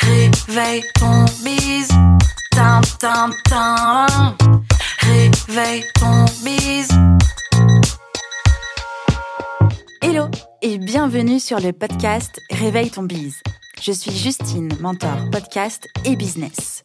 Réveille ton bise. Tin, tin, tin. Réveille ton bise. Hello et bienvenue sur le podcast Réveille ton bise. Je suis Justine, mentor podcast et business.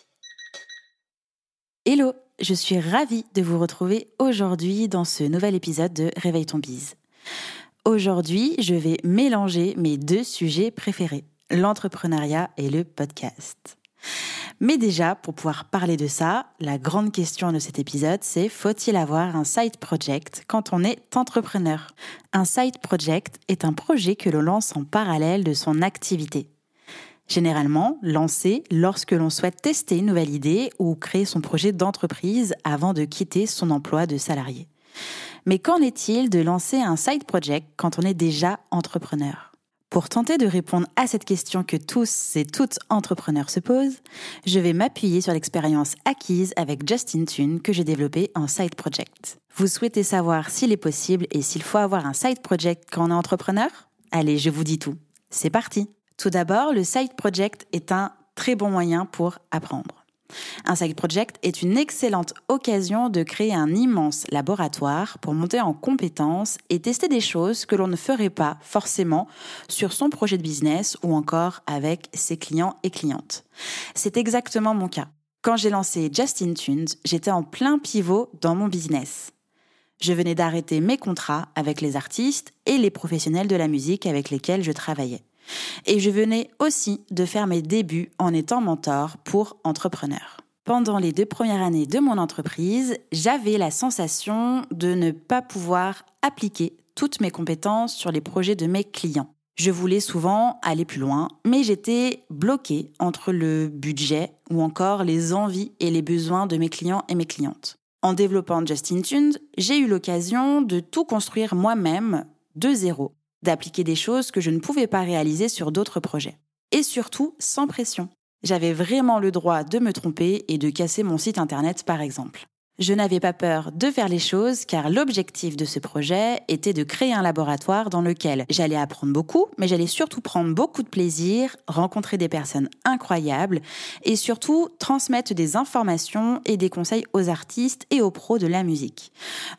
Hello, je suis ravie de vous retrouver aujourd'hui dans ce nouvel épisode de Réveille ton bise. Aujourd'hui, je vais mélanger mes deux sujets préférés, l'entrepreneuriat et le podcast. Mais déjà, pour pouvoir parler de ça, la grande question de cet épisode, c'est faut-il avoir un side project quand on est entrepreneur? Un side project est un projet que l'on lance en parallèle de son activité. Généralement, lancé lorsque l'on souhaite tester une nouvelle idée ou créer son projet d'entreprise avant de quitter son emploi de salarié. Mais qu'en est-il de lancer un side project quand on est déjà entrepreneur? Pour tenter de répondre à cette question que tous et toutes entrepreneurs se posent, je vais m'appuyer sur l'expérience acquise avec Justin Tune que j'ai développée en side project. Vous souhaitez savoir s'il est possible et s'il faut avoir un side project quand on est entrepreneur? Allez, je vous dis tout. C'est parti. Tout d'abord, le side project est un très bon moyen pour apprendre. Un side project est une excellente occasion de créer un immense laboratoire pour monter en compétences et tester des choses que l'on ne ferait pas forcément sur son projet de business ou encore avec ses clients et clientes. C'est exactement mon cas. Quand j'ai lancé Justin Tunes, j'étais en plein pivot dans mon business. Je venais d'arrêter mes contrats avec les artistes et les professionnels de la musique avec lesquels je travaillais. Et je venais aussi de faire mes débuts en étant mentor pour entrepreneurs. Pendant les deux premières années de mon entreprise, j'avais la sensation de ne pas pouvoir appliquer toutes mes compétences sur les projets de mes clients. Je voulais souvent aller plus loin, mais j'étais bloquée entre le budget ou encore les envies et les besoins de mes clients et mes clientes. En développant Justin Tunes, j'ai eu l'occasion de tout construire moi-même de zéro d'appliquer des choses que je ne pouvais pas réaliser sur d'autres projets. Et surtout, sans pression. J'avais vraiment le droit de me tromper et de casser mon site internet par exemple. Je n'avais pas peur de faire les choses car l'objectif de ce projet était de créer un laboratoire dans lequel j'allais apprendre beaucoup, mais j'allais surtout prendre beaucoup de plaisir, rencontrer des personnes incroyables et surtout transmettre des informations et des conseils aux artistes et aux pros de la musique.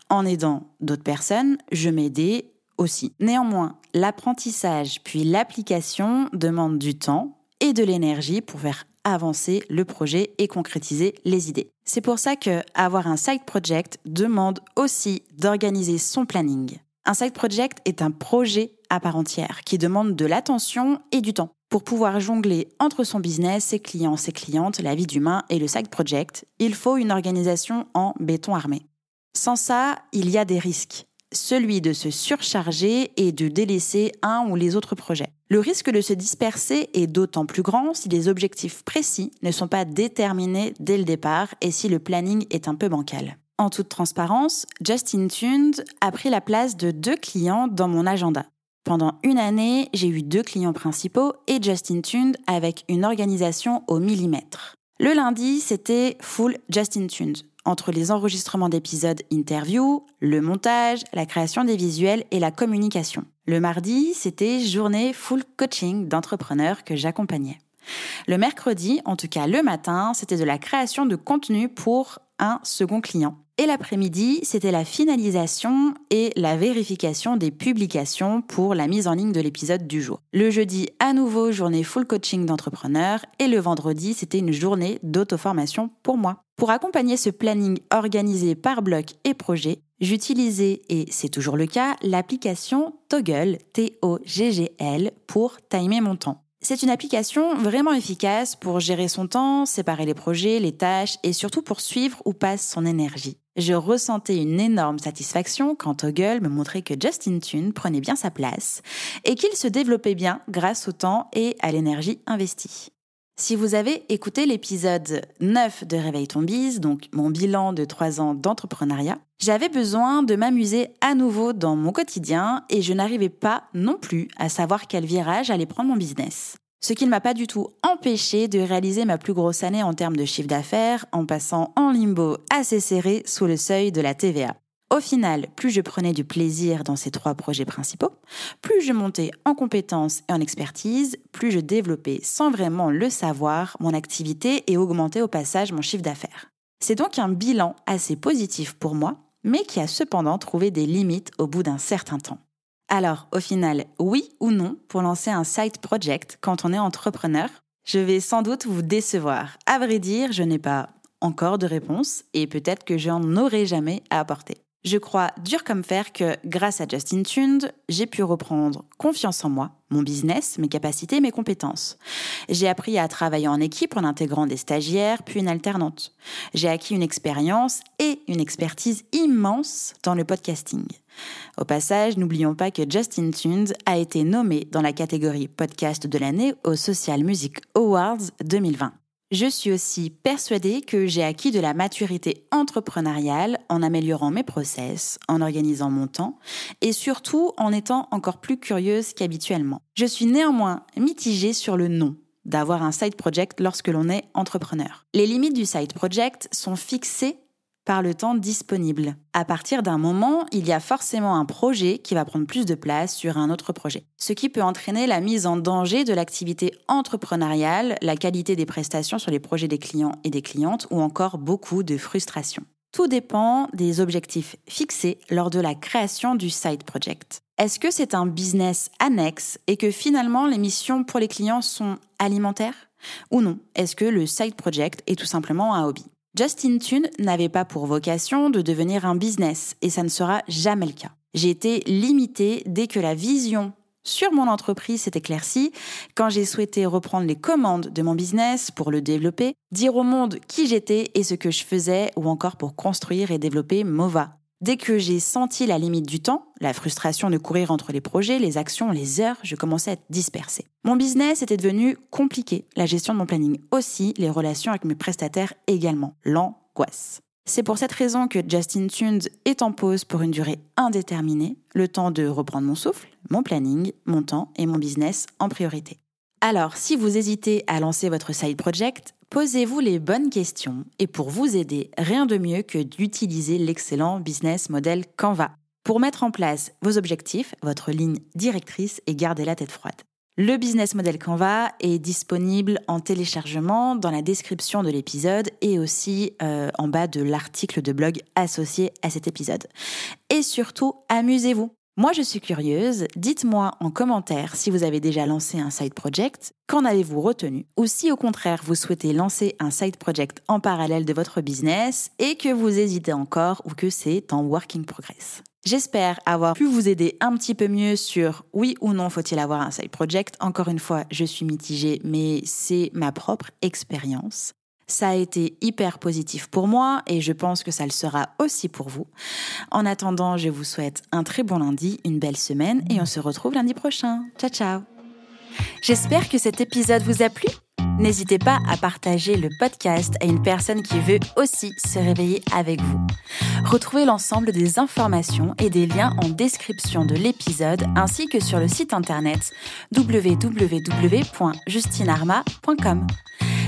En aidant d'autres personnes, je m'aidais aussi. Néanmoins, l'apprentissage puis l'application demandent du temps et de l'énergie pour faire avancer le projet et concrétiser les idées. C'est pour ça que avoir un side project demande aussi d'organiser son planning. Un side project est un projet à part entière qui demande de l'attention et du temps. Pour pouvoir jongler entre son business, ses clients, ses clientes, la vie d'humain et le side project, il faut une organisation en béton armé. Sans ça, il y a des risques celui de se surcharger et de délaisser un ou les autres projets. Le risque de se disperser est d'autant plus grand si les objectifs précis ne sont pas déterminés dès le départ et si le planning est un peu bancal. En toute transparence, Justin Tuned a pris la place de deux clients dans mon agenda. Pendant une année, j'ai eu deux clients principaux et Justin Tuned avec une organisation au millimètre. Le lundi, c'était full Justin Tuned entre les enregistrements d'épisodes interview, le montage, la création des visuels et la communication. Le mardi, c'était journée full coaching d'entrepreneurs que j'accompagnais. Le mercredi, en tout cas le matin, c'était de la création de contenu pour un second client. Et l'après-midi, c'était la finalisation et la vérification des publications pour la mise en ligne de l'épisode du jour. Le jeudi, à nouveau, journée full coaching d'entrepreneurs. Et le vendredi, c'était une journée d'auto-formation pour moi. Pour accompagner ce planning organisé par bloc et projet, j'utilisais, et c'est toujours le cas, l'application Toggle, T-O-G-G-L, pour timer mon temps. C'est une application vraiment efficace pour gérer son temps, séparer les projets, les tâches et surtout pour suivre où passe son énergie. Je ressentais une énorme satisfaction quand Toggle me montrait que Justin Tune prenait bien sa place et qu'il se développait bien grâce au temps et à l'énergie investie. Si vous avez écouté l'épisode 9 de Réveille ton bise, donc mon bilan de 3 ans d'entrepreneuriat, j'avais besoin de m'amuser à nouveau dans mon quotidien et je n'arrivais pas non plus à savoir quel virage allait prendre mon business. Ce qui ne m'a pas du tout empêché de réaliser ma plus grosse année en termes de chiffre d'affaires en passant en limbo assez serré sous le seuil de la TVA. Au final, plus je prenais du plaisir dans ces trois projets principaux, plus je montais en compétences et en expertise, plus je développais sans vraiment le savoir mon activité et augmentais au passage mon chiffre d'affaires. C'est donc un bilan assez positif pour moi, mais qui a cependant trouvé des limites au bout d'un certain temps. Alors, au final, oui ou non pour lancer un side project quand on est entrepreneur? Je vais sans doute vous décevoir. À vrai dire, je n'ai pas encore de réponse et peut-être que j'en aurai jamais à apporter. Je crois dur comme fer que grâce à Justin Tund, j'ai pu reprendre confiance en moi, mon business, mes capacités, mes compétences. J'ai appris à travailler en équipe en intégrant des stagiaires puis une alternante. J'ai acquis une expérience et une expertise immense dans le podcasting. Au passage, n'oublions pas que Justin Tund a été nommé dans la catégorie podcast de l'année au Social Music Awards 2020. Je suis aussi persuadée que j'ai acquis de la maturité entrepreneuriale en améliorant mes process, en organisant mon temps et surtout en étant encore plus curieuse qu'habituellement. Je suis néanmoins mitigée sur le nom d'avoir un side project lorsque l'on est entrepreneur. Les limites du side project sont fixées par le temps disponible. À partir d'un moment, il y a forcément un projet qui va prendre plus de place sur un autre projet, ce qui peut entraîner la mise en danger de l'activité entrepreneuriale, la qualité des prestations sur les projets des clients et des clientes ou encore beaucoup de frustration. Tout dépend des objectifs fixés lors de la création du side project. Est-ce que c'est un business annexe et que finalement les missions pour les clients sont alimentaires? Ou non? Est-ce que le side project est tout simplement un hobby? Justin Tune n'avait pas pour vocation de devenir un business et ça ne sera jamais le cas. J'ai été limitée dès que la vision sur mon entreprise s'est éclaircie, quand j'ai souhaité reprendre les commandes de mon business pour le développer, dire au monde qui j'étais et ce que je faisais ou encore pour construire et développer MOVA, Dès que j'ai senti la limite du temps, la frustration de courir entre les projets, les actions, les heures, je commençais à être dispersée. Mon business était devenu compliqué, la gestion de mon planning aussi, les relations avec mes prestataires également, l'angoisse. C'est pour cette raison que Justin Tunes est en pause pour une durée indéterminée, le temps de reprendre mon souffle, mon planning, mon temps et mon business en priorité. Alors, si vous hésitez à lancer votre side project, Posez-vous les bonnes questions et pour vous aider, rien de mieux que d'utiliser l'excellent business model Canva pour mettre en place vos objectifs, votre ligne directrice et garder la tête froide. Le business model Canva est disponible en téléchargement dans la description de l'épisode et aussi euh, en bas de l'article de blog associé à cet épisode. Et surtout, amusez-vous. Moi, je suis curieuse. Dites-moi en commentaire si vous avez déjà lancé un side project, qu'en avez-vous retenu, ou si au contraire vous souhaitez lancer un side project en parallèle de votre business et que vous hésitez encore ou que c'est en working progress. J'espère avoir pu vous aider un petit peu mieux sur oui ou non faut-il avoir un side project. Encore une fois, je suis mitigée, mais c'est ma propre expérience. Ça a été hyper positif pour moi et je pense que ça le sera aussi pour vous. En attendant, je vous souhaite un très bon lundi, une belle semaine et on se retrouve lundi prochain. Ciao ciao J'espère que cet épisode vous a plu. N'hésitez pas à partager le podcast à une personne qui veut aussi se réveiller avec vous. Retrouvez l'ensemble des informations et des liens en description de l'épisode ainsi que sur le site internet www.justinarma.com.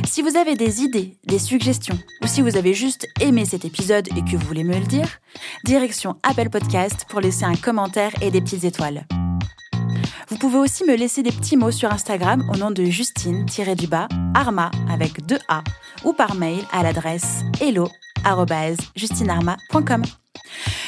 Si vous avez des idées, des suggestions, ou si vous avez juste aimé cet épisode et que vous voulez me le dire, direction Apple Podcast pour laisser un commentaire et des petites étoiles. Vous pouvez aussi me laisser des petits mots sur Instagram au nom de Justine-du-bas Arma avec deux A ou par mail à l'adresse hello@justinarma.com.